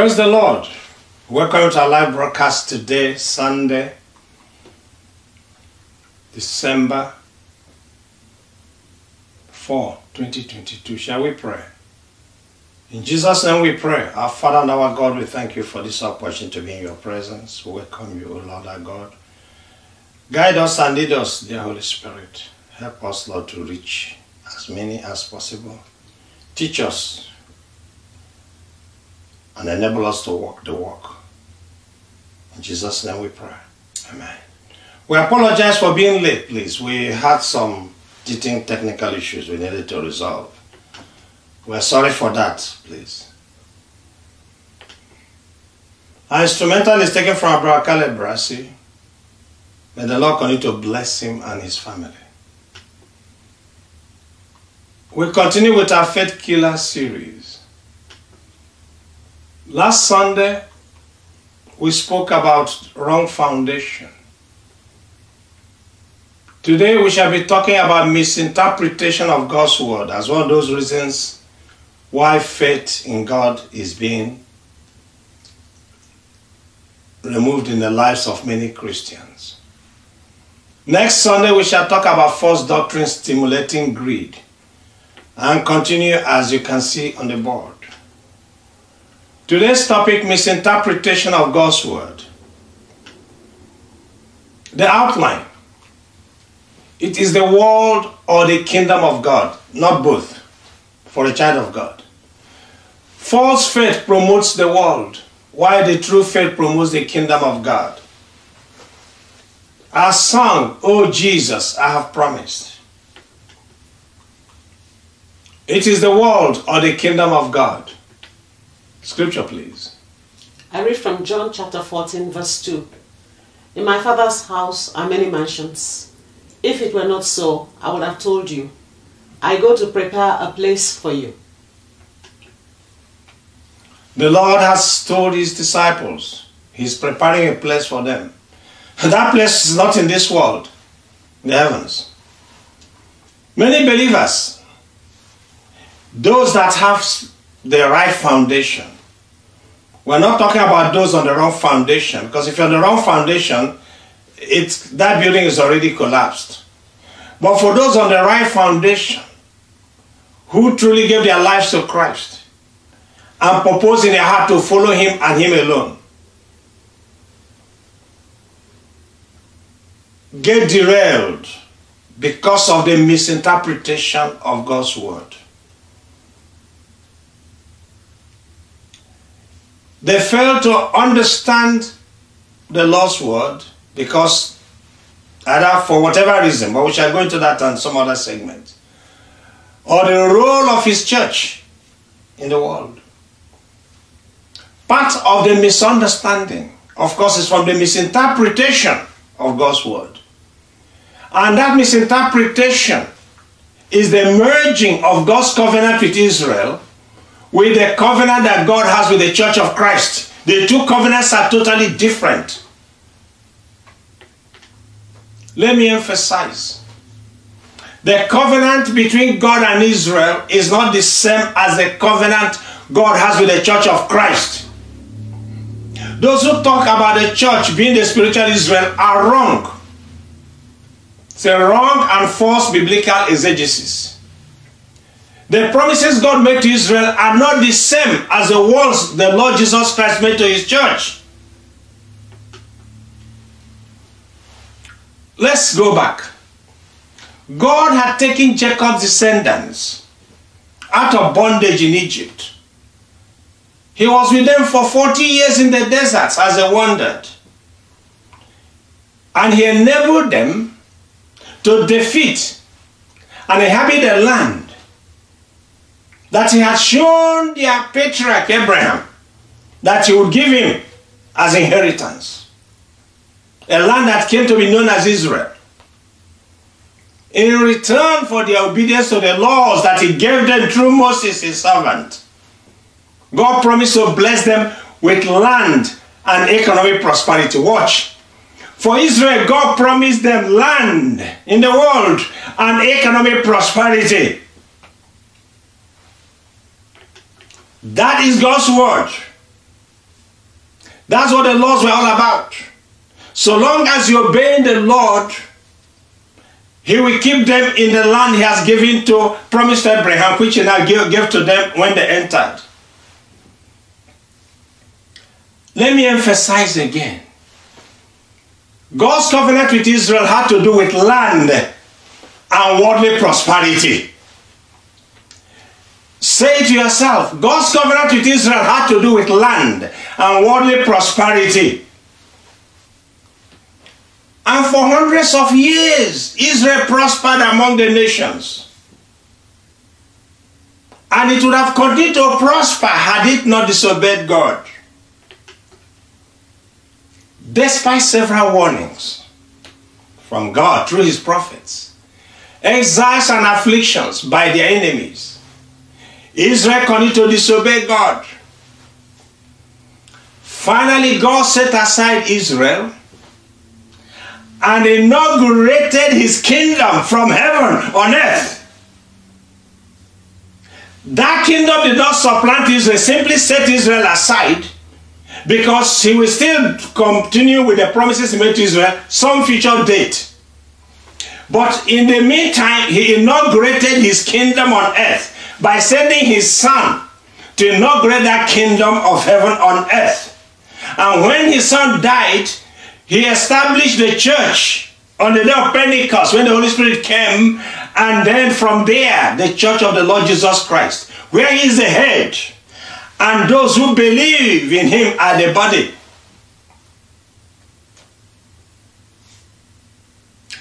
Praise the Lord. Welcome to our live broadcast today, Sunday, December 4, 2022. Shall we pray? In Jesus' name we pray. Our Father and our God, we thank you for this opportunity to be in your presence. We welcome you, O Lord our God. Guide us and lead us, dear Holy Spirit. Help us, Lord, to reach as many as possible. Teach us and enable us to walk the walk. In Jesus' name we pray. Amen. We apologize for being late, please. We had some teething technical issues we needed to resolve. We're sorry for that, please. Our instrumental is taken from Abraham Caleb. May the Lord continue to bless him and his family. We continue with our Faith Killer series. Last Sunday, we spoke about wrong foundation. Today, we shall be talking about misinterpretation of God's word as one of those reasons why faith in God is being removed in the lives of many Christians. Next Sunday, we shall talk about false doctrine stimulating greed and continue as you can see on the board. Today's topic misinterpretation of God's word. The outline it is the world or the kingdom of God, not both, for a child of God. False faith promotes the world, while the true faith promotes the kingdom of God. Our song, O Jesus, I have promised. It is the world or the kingdom of God. Scripture, please. I read from John chapter 14, verse 2. In my father's house are many mansions. If it were not so, I would have told you. I go to prepare a place for you. The Lord has told his disciples he's preparing a place for them. That place is not in this world, the heavens. Many believers, those that have the right foundation, we're not talking about those on the wrong foundation, because if you're on the wrong foundation, it's, that building is already collapsed. But for those on the right foundation, who truly gave their lives to Christ and purpose in their heart to follow Him and Him alone, get derailed because of the misinterpretation of God's word. They fail to understand the Lord's word because either for whatever reason, but we shall go into that on some other segment, or the role of his church in the world. Part of the misunderstanding, of course, is from the misinterpretation of God's word. And that misinterpretation is the merging of God's covenant with Israel with the covenant that God has with the church of Christ. The two covenants are totally different. Let me emphasize. The covenant between God and Israel is not the same as the covenant God has with the church of Christ. Those who talk about the church being the spiritual Israel are wrong. It's a wrong and false biblical exegesis. The promises God made to Israel are not the same as the ones the Lord Jesus Christ made to his church. Let's go back. God had taken Jacob's descendants out of bondage in Egypt. He was with them for 40 years in the deserts as they wandered. And he enabled them to defeat and inhabit the land that he had shown their patriarch Abraham that he would give him as inheritance. A land that came to be known as Israel. In return for their obedience to the laws that he gave them through Moses, his servant, God promised to bless them with land and economic prosperity. Watch. For Israel, God promised them land in the world and economic prosperity. That is God's word. That's what the laws were all about. So long as you obey the Lord, He will keep them in the land He has given to promised Abraham, which He now gave, gave to them when they entered. Let me emphasize again. God's covenant with Israel had to do with land and worldly prosperity. Say to yourself, God's covenant with Israel had to do with land and worldly prosperity. And for hundreds of years, Israel prospered among the nations. And it would have continued to prosper had it not disobeyed God. Despite several warnings from God through his prophets, exiles and afflictions by their enemies, Israel continued to disobey God. Finally, God set aside Israel and inaugurated his kingdom from heaven on earth. That kingdom did not supplant Israel, simply set Israel aside because he will still continue with the promises he made to Israel some future date. But in the meantime, he inaugurated his kingdom on earth by sending his son to inaugurate that kingdom of heaven on earth. And when his son died, he established the church on the day of Pentecost when the Holy Spirit came, and then from there, the church of the Lord Jesus Christ, where he is the head, and those who believe in him are the body.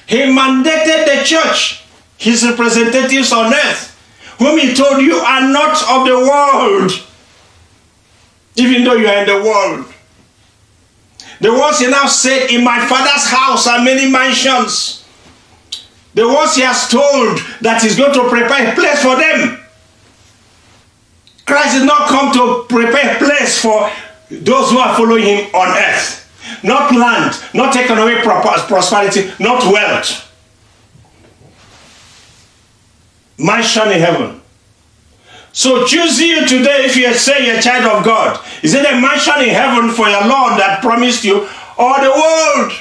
He mandated the church, his representatives on earth, whom he told you are not of the world, even though you are in the world. The words he now said, In my father's house are many mansions. The words he has told that he's going to prepare a place for them. Christ did not come to prepare a place for those who are following him on earth. Not land, not economic prosperity, not wealth. Mansion in heaven. So choose you today if you say you're a child of God. Is it a mansion in heaven for your Lord that promised you, all the world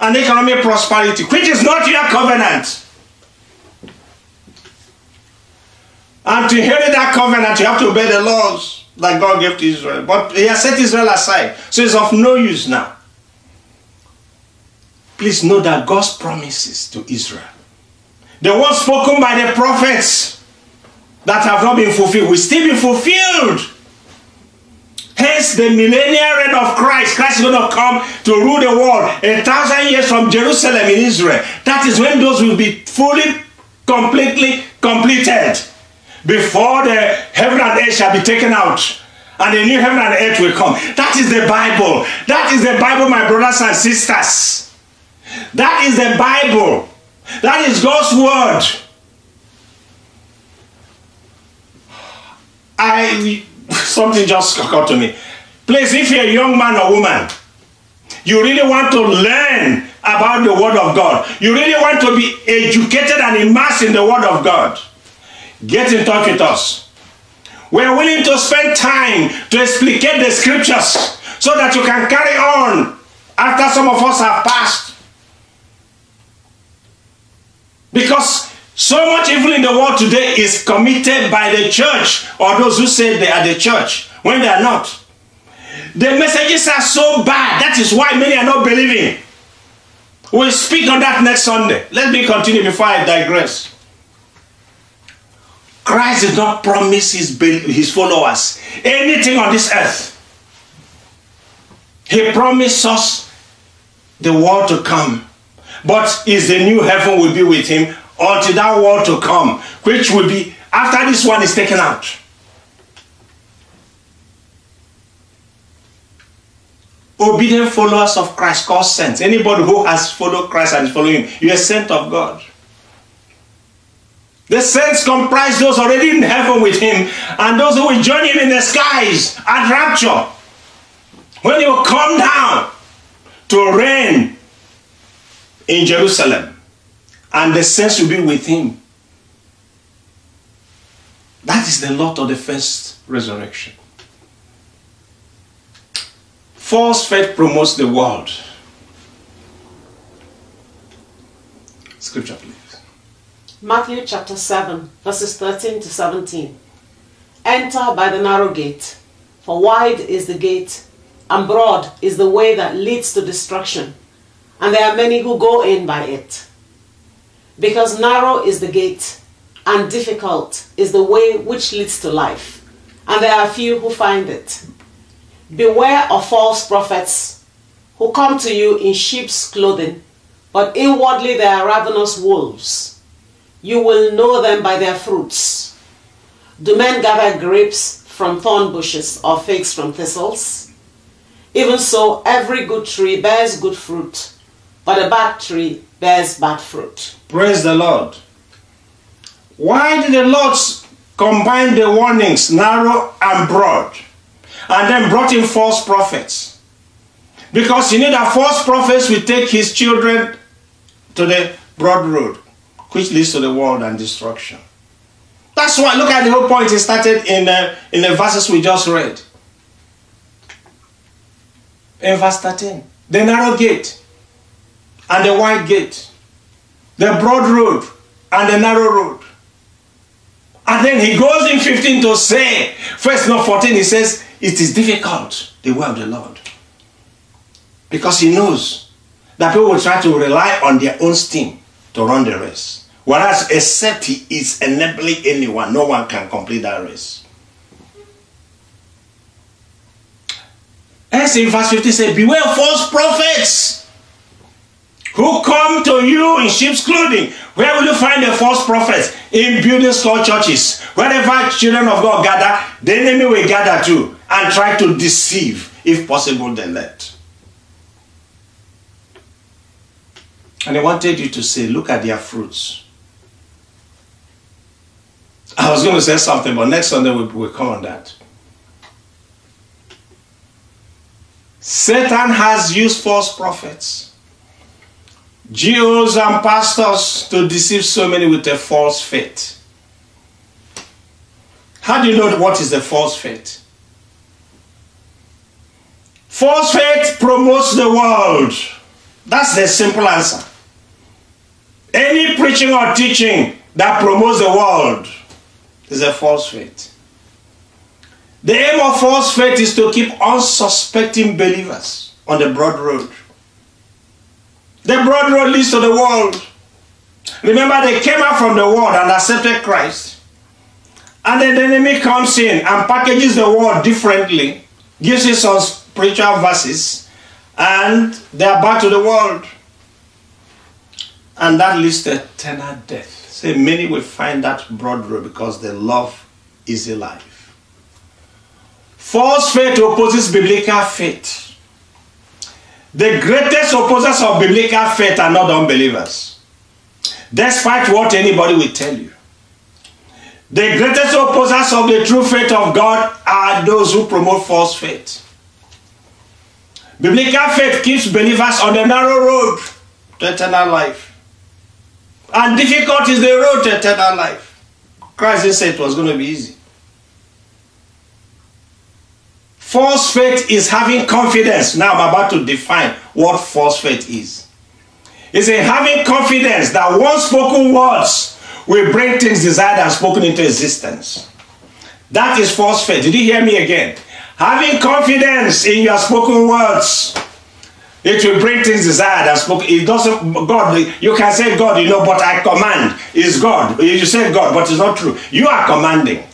and economic prosperity, which is not your covenant? And to inherit that covenant, you have to obey the laws that God gave to Israel. But he has set Israel aside, so it's of no use now. Please know that God's promises to Israel, the ones spoken by the prophets, that have not been fulfilled will still be fulfilled. Hence, the millennial reign of Christ. Christ is going to come to rule the world a thousand years from Jerusalem in Israel. That is when those will be fully, completely completed before the heaven and earth shall be taken out and the new heaven and earth will come. That is the Bible. That is the Bible, my brothers and sisters. That is the Bible. That is God's word. I something just occurred to me. Please, if you're a young man or woman, you really want to learn about the Word of God, you really want to be educated and immersed in the Word of God, get in touch with us. We're willing to spend time to explicate the scriptures so that you can carry on after some of us have passed. Because so much evil in the world today is committed by the church or those who say they are the church when they are not. The messages are so bad. That is why many are not believing. We'll speak on that next Sunday. Let me continue before I digress. Christ did not promise his, his followers anything on this earth. He promised us the world to come. But is the new heaven will be with him until that world to come, which will be after this one is taken out. Obedient followers of Christ called saints. Anybody who has followed Christ and is following him, you're a saint of God. The saints comprise those already in heaven with him and those who will join him in the skies at rapture. When he will come down to reign in Jerusalem and the saints will be with him. That is the lot of the first resurrection. False faith promotes the world. Scripture, please. Matthew chapter 7, verses 13 to 17. Enter by the narrow gate, for wide is the gate, and broad is the way that leads to destruction, and there are many who go in by it. Because narrow is the gate, and difficult is the way which leads to life, and there are few who find it. Beware of false prophets who come to you in sheep's clothing, but inwardly they are ravenous wolves. You will know them by their fruits. Do men gather grapes from thorn bushes or figs from thistles? Even so, every good tree bears good fruit, but a bad tree bears bad fruit. Praise the Lord. Why did the Lord combine the warnings, narrow and broad, and then brought in false prophets? Because he knew that false prophets will take his children to the broad road, which leads to the world and destruction. That's why, look at the whole point. It started in, the, in the verses we just read. In verse 13, the narrow gate and the wide gate, the broad road and the narrow road. And then he goes in 15 to say, first not 14, he says, it is difficult, the way of the Lord. Because he knows that people will try to rely on their own steam to run the race. Whereas, except he is enabling anyone, no one can complete that race. As in verse 15 says, Beware false prophets who come to you in sheep's clothing. Where will you find the false prophets? In buildings called churches. Wherever children of God gather, the enemy will gather too and try to deceive, if possible, the elect. And I wanted you to say, look at their fruits. I was going to say something, but next Sunday we'll, we'll come on that. Satan has used false prophets, Jews and pastors to deceive so many with a false faith. How do you know what is the false faith? False faith promotes the world. That's the simple answer. Any preaching or teaching that promotes the world is a false faith. The aim of false faith is to keep unsuspecting believers on the broad road. The broad road leads to the world. Remember, they came out from the world and accepted Christ. And then the enemy comes in and packages the word differently, gives it some spiritual verses, and they are back to the world. And that leads to eternal death. Say, many will find that broad road because they love easy life. False faith opposes biblical faith. The greatest opposers of biblical faith are not unbelievers. Despite what anybody will tell you. The greatest opposers of the true faith of God are those who promote false faith. Biblical faith keeps believers on the narrow road to eternal life. And difficult is the road to eternal life. Christ didn't say it was going to be easy. False faith is having confidence. Now I'm about to define what false faith is. It's a having confidence that one spoken words will bring things desired and spoken into existence. That is false faith. Did you hear me again? Having confidence in your spoken words it will bring things desired and spoken. It doesn't, God, you can say God, you know, but I command. Is God. You say God, but it's not true. You are commanding.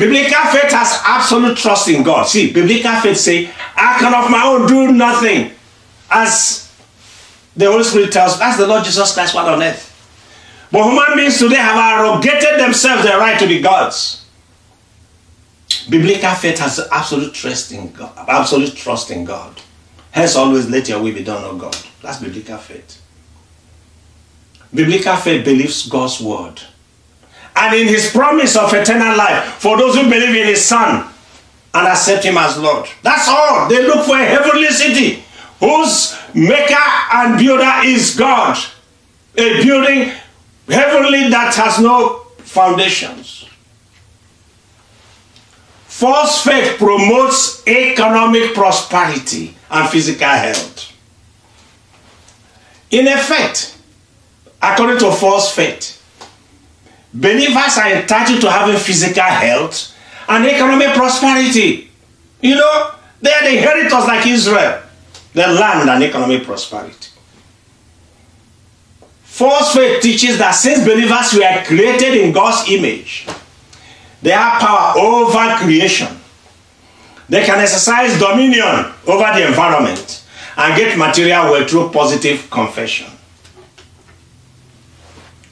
Biblical faith has absolute trust in God. See, biblical faith say, I can of my own do nothing. As the Holy Spirit tells, that's the Lord Jesus Christ what on earth. But human beings today have arrogated themselves their right to be gods. Biblical faith has absolute trust in God, absolute trust in God. Hence, always let your will be done, O God. That's biblical faith. Biblical faith believes God's word. And in his promise of eternal life for those who believe in his son and accept him as Lord. That's all. They look for a heavenly city whose maker and builder is God. A building heavenly that has no foundations. False faith promotes economic prosperity and physical health. In effect, according to false faith, believers are entitled to having physical health and economic prosperity. You know, they are the inheritors like Israel, the land and economic prosperity. False faith teaches that since believers were created in God's image, they have power over creation. They can exercise dominion over the environment and get material wealth through positive confession.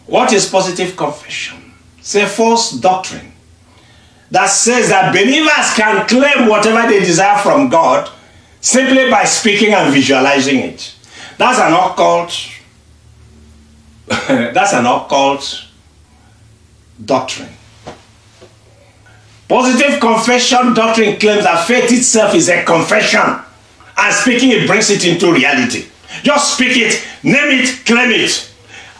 What is positive confession? It's a false doctrine that says that believers can claim whatever they desire from God simply by speaking and visualizing it. That's an occult. that's an occult doctrine. Positive confession doctrine claims that faith itself is a confession and speaking it brings it into reality. Just speak it, name it, claim it,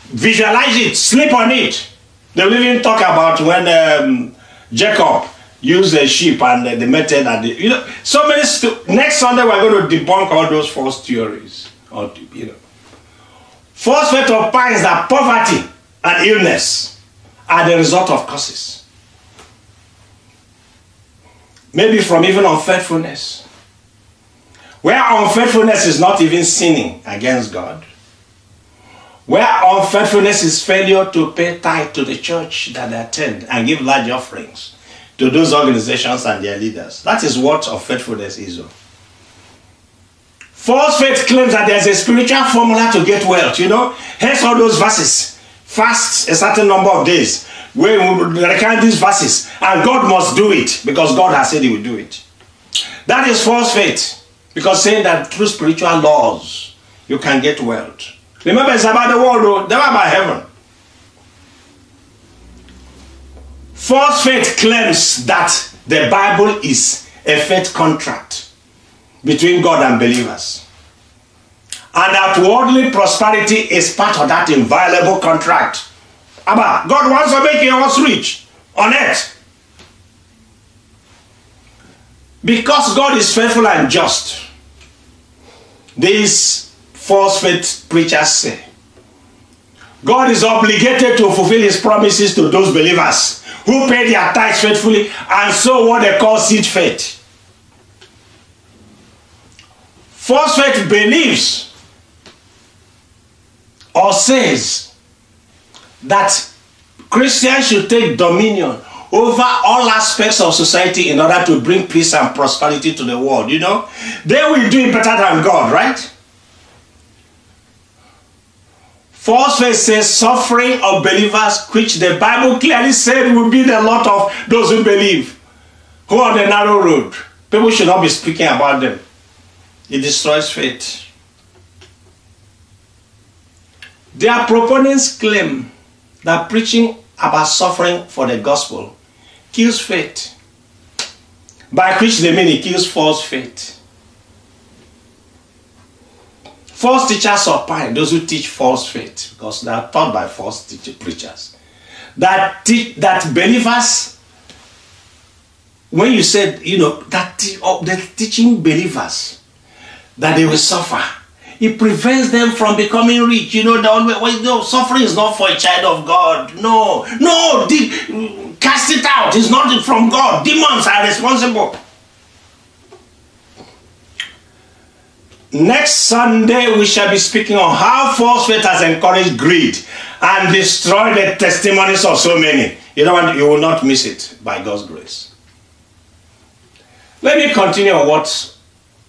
visualize it, sleep on it. They will even talk about when um, Jacob used a sheep and uh, the method and the, you know so many. Next Sunday we're going to debunk all those false theories. Or you know, false faith opines that poverty and illness are the result of causes maybe from even unfaithfulness. Where unfaithfulness is not even sinning against God. Where unfaithfulness is failure to pay tithe to the church that they attend and give large offerings to those organizations and their leaders. That is what unfaithfulness is. Oh. False faith claims that there's a spiritual formula to get wealth, you know. Hence all those verses. Fast a certain number of days we recount these verses and God must do it because God has said he will do it. That is false faith because saying that through spiritual laws you can get wealth. Remember it's about the world oh. though, never about heaven. False faith claims that the Bible is a faith contract between God and believers. And that worldly prosperity is part of that inviolable contract. Abba, God wants to make us rich on earth. Because God is faithful and just, these false faith preachers say, God is obligated to fulfill his promises to those believers who pay their tithes faithfully and so what they call seed faith. False faith believes or says that Christians should take dominion over all aspects of society in order to bring peace and prosperity to the world. You know, they will do it better than God, right? False faith says suffering of believers, which the Bible clearly said will be the lot of those who believe, who are on the narrow road. People should not be speaking about them. It destroys faith. Their proponents claim that preaching about suffering for the gospel kills faith. By which they mean it kills false faith. False teachers opine, those who teach false faith, because they are taught by false teacher, preachers, that, te- that believers, when you said, you know, that te- oh, the teaching believers that they will suffer, it prevents them from becoming rich. You know, the, only, well, no, suffering is not for a child of God. No, no, the, cast it out. It's not from God. Demons are responsible. Next Sunday, we shall be speaking on how false faith has encouraged greed and destroyed the testimonies of so many. You know what? You will not miss it by God's grace. Let me continue on what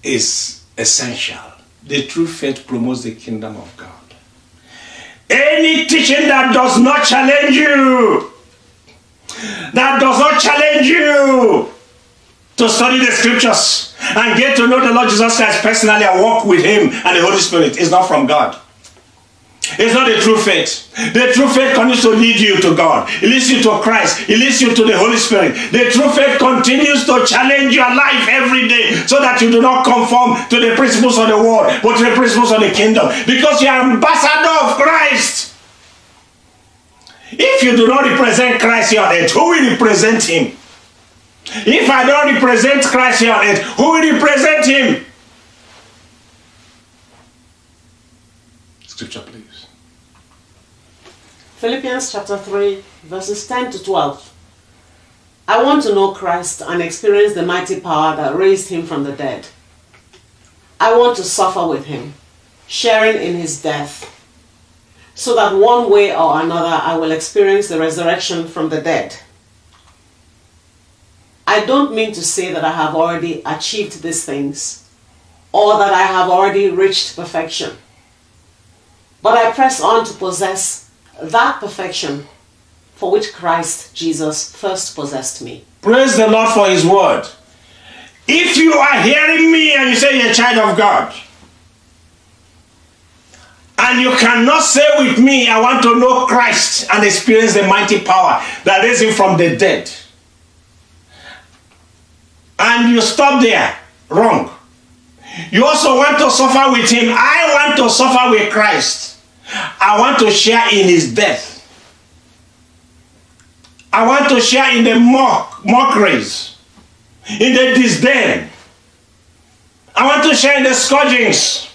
is essential the true faith promotes the kingdom of God. Any teaching that does not challenge you, that does not challenge you to study the scriptures and get to know the Lord Jesus Christ personally and walk with Him and the Holy Spirit is not from God. It's not a true faith. The true faith continues to lead you to God. It leads you to Christ. It leads you to the Holy Spirit. The true faith continues to challenge your life every day so that you do not conform to the principles of the world, but to the principles of the kingdom. Because you are ambassador of Christ. If you do not represent Christ here on earth, who will represent him? If I don't represent Christ here on earth, who will represent him? Scripture, please. Philippians chapter 3, verses 10 to 12. I want to know Christ and experience the mighty power that raised him from the dead. I want to suffer with him, sharing in his death, so that one way or another I will experience the resurrection from the dead. I don't mean to say that I have already achieved these things or that I have already reached perfection, but I press on to possess that perfection for which Christ Jesus first possessed me. Praise the Lord for His word. If you are hearing me and you say you're a child of God, and you cannot say with me, I want to know Christ and experience the mighty power that raised him from the dead. And you stop there, wrong. You also want to suffer with him. I want to suffer with Christ. I want to share in his death. I want to share in the mock, mockeries, in the disdain. I want to share in the scourgings.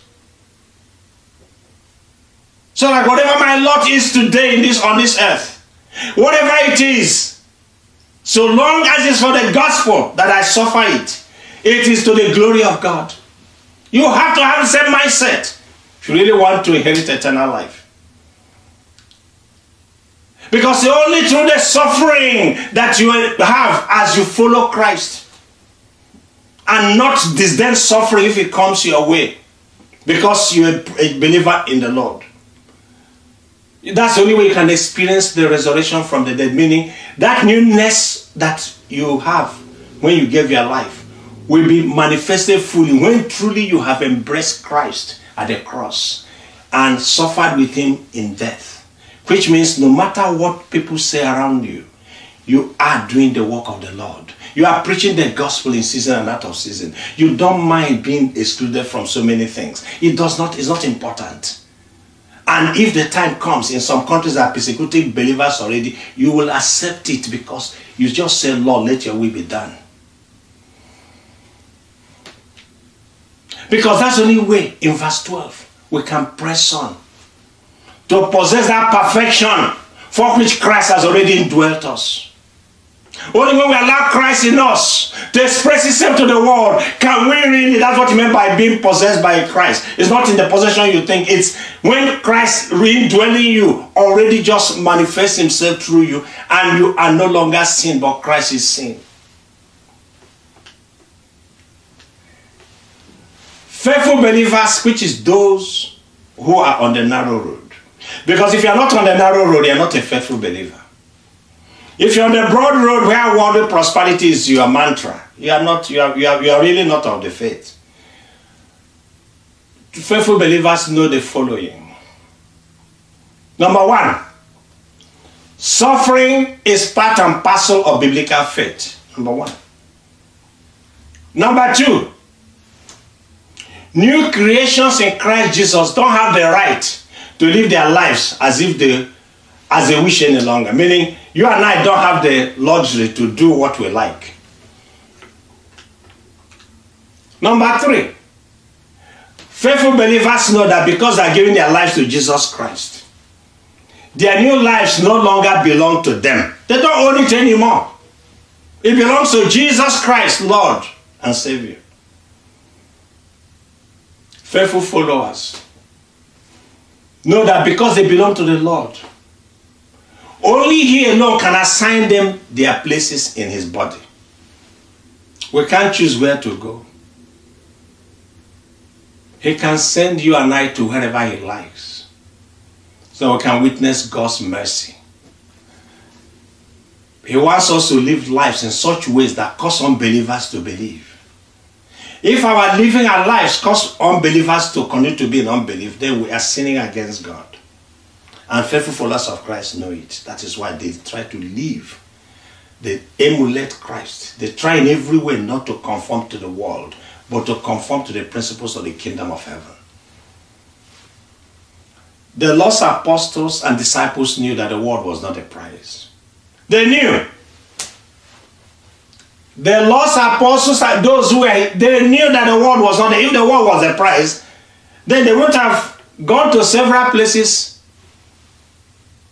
So that whatever my lot is today in this on this earth, whatever it is, so long as it's for the gospel that I suffer it, it is to the glory of God. You have to have the same mindset if you really want to inherit eternal life. Because only through the suffering that you have as you follow Christ and not disdain suffering if it comes your way because you're a believer in the Lord. That's the only way you can experience the resurrection from the dead, meaning that newness that you have when you gave your life will be manifested fully when truly you have embraced Christ at the cross and suffered with him in death. Which means no matter what people say around you, you are doing the work of the Lord. You are preaching the gospel in season and out of season. You don't mind being excluded from so many things. It does not, it's not important. And if the time comes, in some countries that are persecuting believers already, you will accept it because you just say, Lord, let your will be done. Because that's the only way, in verse 12, we can press on to possess that perfection for which Christ has already indwelt us. Only when we allow Christ in us to express himself to the world can we really, that's what you meant by being possessed by Christ. It's not in the possession you think, it's when Christ indwelling you already just manifests himself through you and you are no longer sin, but Christ is sin. Faithful believers, which is those who are on the narrow road. Because if you're not on the narrow road, you're not a faithful believer. If you're on the broad road where worldly prosperity is your mantra, you are not, you are, you are, you are really not of the faith. Faithful believers know the following. Number one, suffering is part and parcel of biblical faith. Number one. Number two, new creations in Christ Jesus don't have the right to live their lives as if they as they wish any longer. Meaning you and I don't have the luxury to do what we like. Number three, faithful believers know that because they're giving their lives to Jesus Christ, their new lives no longer belong to them. They don't own it anymore. It belongs to Jesus Christ, Lord and Savior. Faithful followers know that because they belong to the Lord, only He alone can assign them their places in His body. We can't choose where to go. He can send you and I to wherever He likes. So we can witness God's mercy. He wants us to live lives in such ways that cause unbelievers to believe. If our living our lives cause unbelievers to continue to be in unbelief, then we are sinning against God. And faithful followers of Christ know it. That is why they try to live. They emulate Christ. They try in every way not to conform to the world, but to conform to the principles of the kingdom of heaven. The lost apostles and disciples knew that the world was not a prize. They knew The lost apostles and those who were, they knew that the world was not. If the world was the prize, then they wouldn't have gone to several places.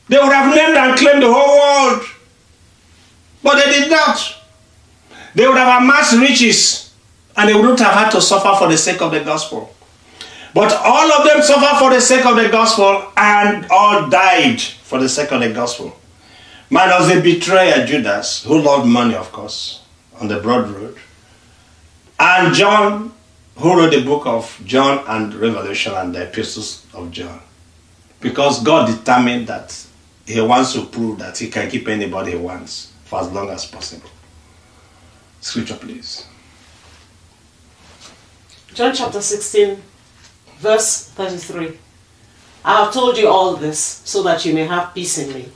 They would have named and claimed the whole world. But they did not. They would have amassed riches and they wouldn't have had to suffer for the sake of the gospel. But all of them suffered for the sake of the gospel and all died for the sake of the gospel. Minus the betrayer Judas, who loved money, of course, on the broad road. And John, who wrote the book of John and Revelation and the epistles of John. Because God determined that He wants to prove that He can keep anybody He wants for as long as possible. Scripture, please. John chapter 16, verse 33. I have told you all this so that you may have peace in me.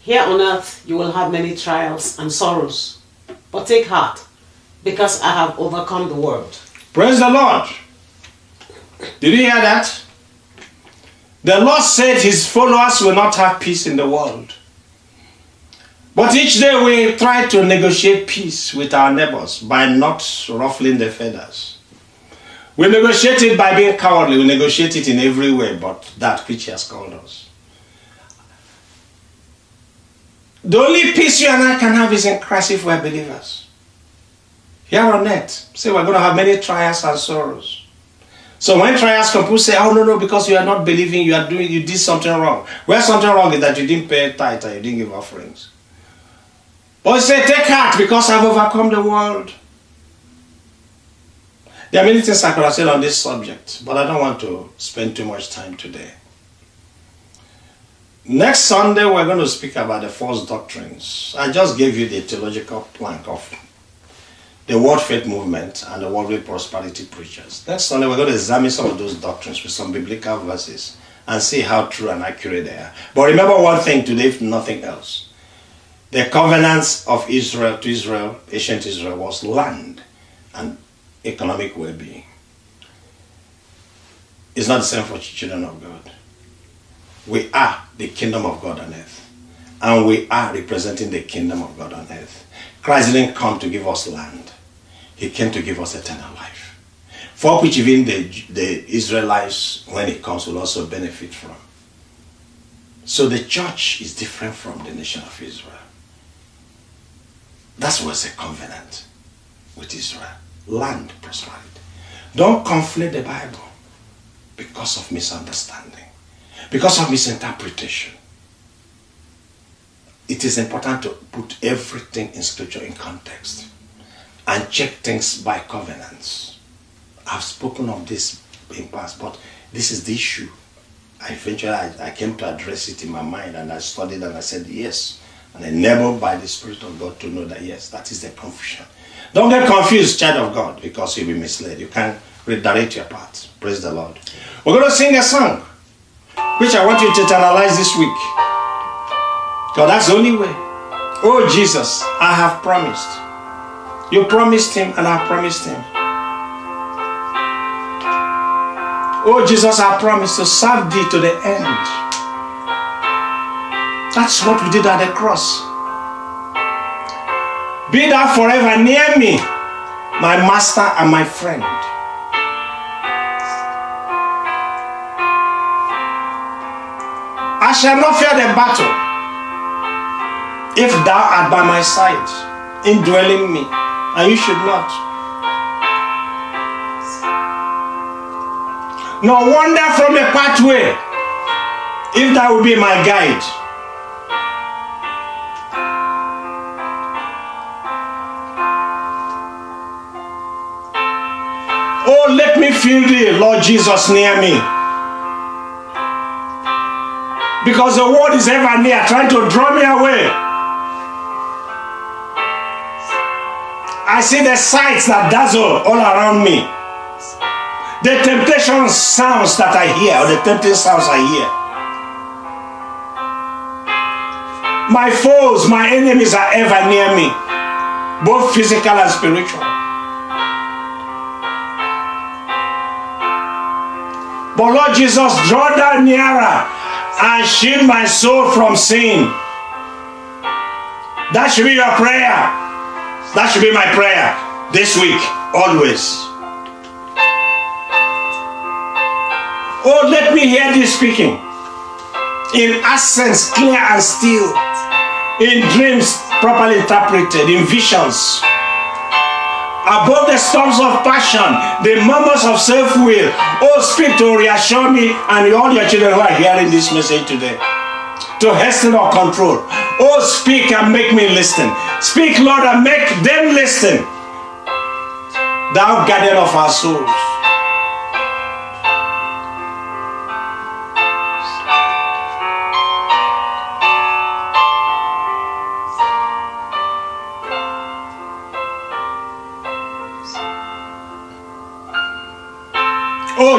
Here on earth you will have many trials and sorrows, but take heart, because I have overcome the world. Praise the Lord. Did you hear that? The Lord said his followers will not have peace in the world. But each day we try to negotiate peace with our neighbors by not ruffling the feathers. We negotiate it by being cowardly. We negotiate it in every way, but that which He has called us. The only peace you and I can have is in Christ if we're believers. Here on earth, say we're going to have many trials and sorrows. So when trials come, people say, "Oh no, no, because you are not believing, you are doing, you did something wrong." Where something wrong is that you didn't pay tithe you didn't give offerings. But said, "Take heart, because I've overcome the world." There are many things I could have said on this subject, but I don't want to spend too much time today. Next Sunday, we're going to speak about the false doctrines. I just gave you the theological plank of the Word Faith Movement and the Worldly Prosperity Preachers. Next Sunday, we're going to examine some of those doctrines with some biblical verses and see how true and accurate they are. But remember one thing today, if nothing else. The covenants of Israel to Israel, ancient Israel, was land and economic well-being. It's not the same for children of God. We are the kingdom of God on earth. And we are representing the kingdom of God on earth. Christ didn't come to give us land. He came to give us eternal life. For which even the, the Israelites, when it comes, will also benefit from. So the church is different from the nation of Israel. That was a covenant with Israel land prosperity. Don't conflate the Bible because of misunderstanding, because of misinterpretation. It is important to put everything in scripture in context and check things by covenants. I've spoken of this in past, but this is the issue. I eventually I, I came to address it in my mind and I studied and I said yes. And enabled by the Spirit of God to know that yes, that is the confusion. Don't get confused, child of God, because you'll be misled. You can redirect your path. Praise the Lord. We're going to sing a song, which I want you to analyze this week. Because that's the only way. Oh, Jesus, I have promised. You promised him, and I promised him. Oh, Jesus, I promised to serve thee to the end. That's what we did at the cross. Be thou forever near me, my master and my friend. I shall not fear the battle if thou art by my side, indwelling me, and you should not. Nor wander from the pathway if thou will be my guide. Lord Jesus, near me. Because the world is ever near, trying to draw me away. I see the sights that dazzle all around me. The temptation sounds that I hear, or the tempting sounds I hear. My foes, my enemies are ever near me, both physical and spiritual. But Lord Jesus, draw that nearer and shield my soul from sin. That should be your prayer. That should be my prayer this week, always. Oh, let me hear this speaking. In accents clear and still. In dreams properly interpreted. In visions. Above the storms of passion, the murmurs of self-will. Oh, speak to reassure me and all your children who are hearing this message today. To hasten or control. Oh, speak and make me listen. Speak, Lord, and make them listen. Thou guardian of our souls.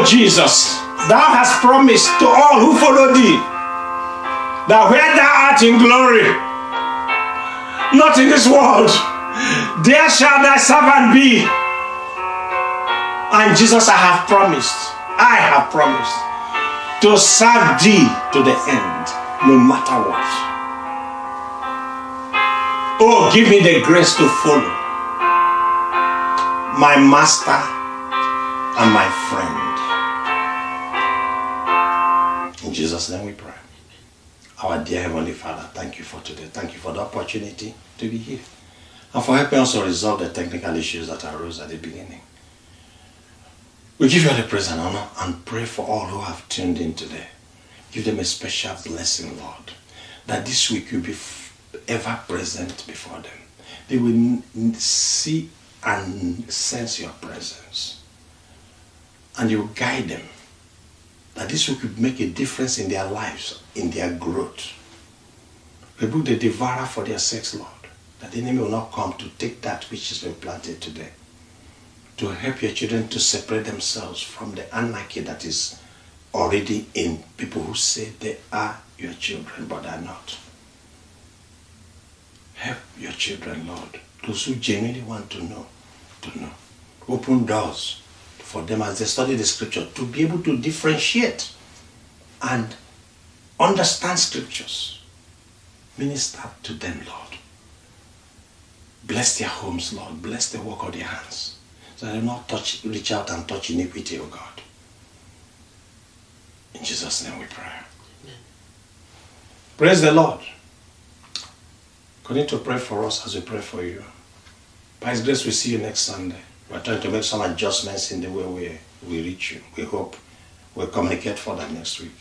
Jesus, thou hast promised to all who follow thee that where thou art in glory, not in this world, there shall thy servant be. And Jesus, I have promised, I have promised to serve thee to the end, no matter what. Oh, give me the grace to follow my master and my friend. Jesus' name we pray. Our dear Heavenly Father, thank you for today. Thank you for the opportunity to be here. And for helping us to resolve the technical issues that arose at the beginning. We give you all the praise and honor and pray for all who have tuned in today. Give them a special blessing, Lord. That this week you'll be ever present before them. They will see and sense your presence. And you guide them that this could make a difference in their lives, in their growth. Rebuke the devourer for their sakes, Lord, that the enemy will not come to take that which has been planted today. To help your children to separate themselves from the anarchy that is already in people who say they are your children, but are not. Help your children, Lord, those who genuinely want to know, to know. Open doors for them as they study the scripture to be able to differentiate and understand scriptures. Minister to them, Lord. Bless their homes, Lord. Bless the work of their hands. So they will not touch, reach out and touch iniquity, O oh God. In Jesus' name we pray. Amen. Praise the Lord. Continue to pray for us as we pray for you. By His grace, we see you next Sunday. We're trying to make some adjustments in the way we, we reach you. We hope we'll communicate further next week.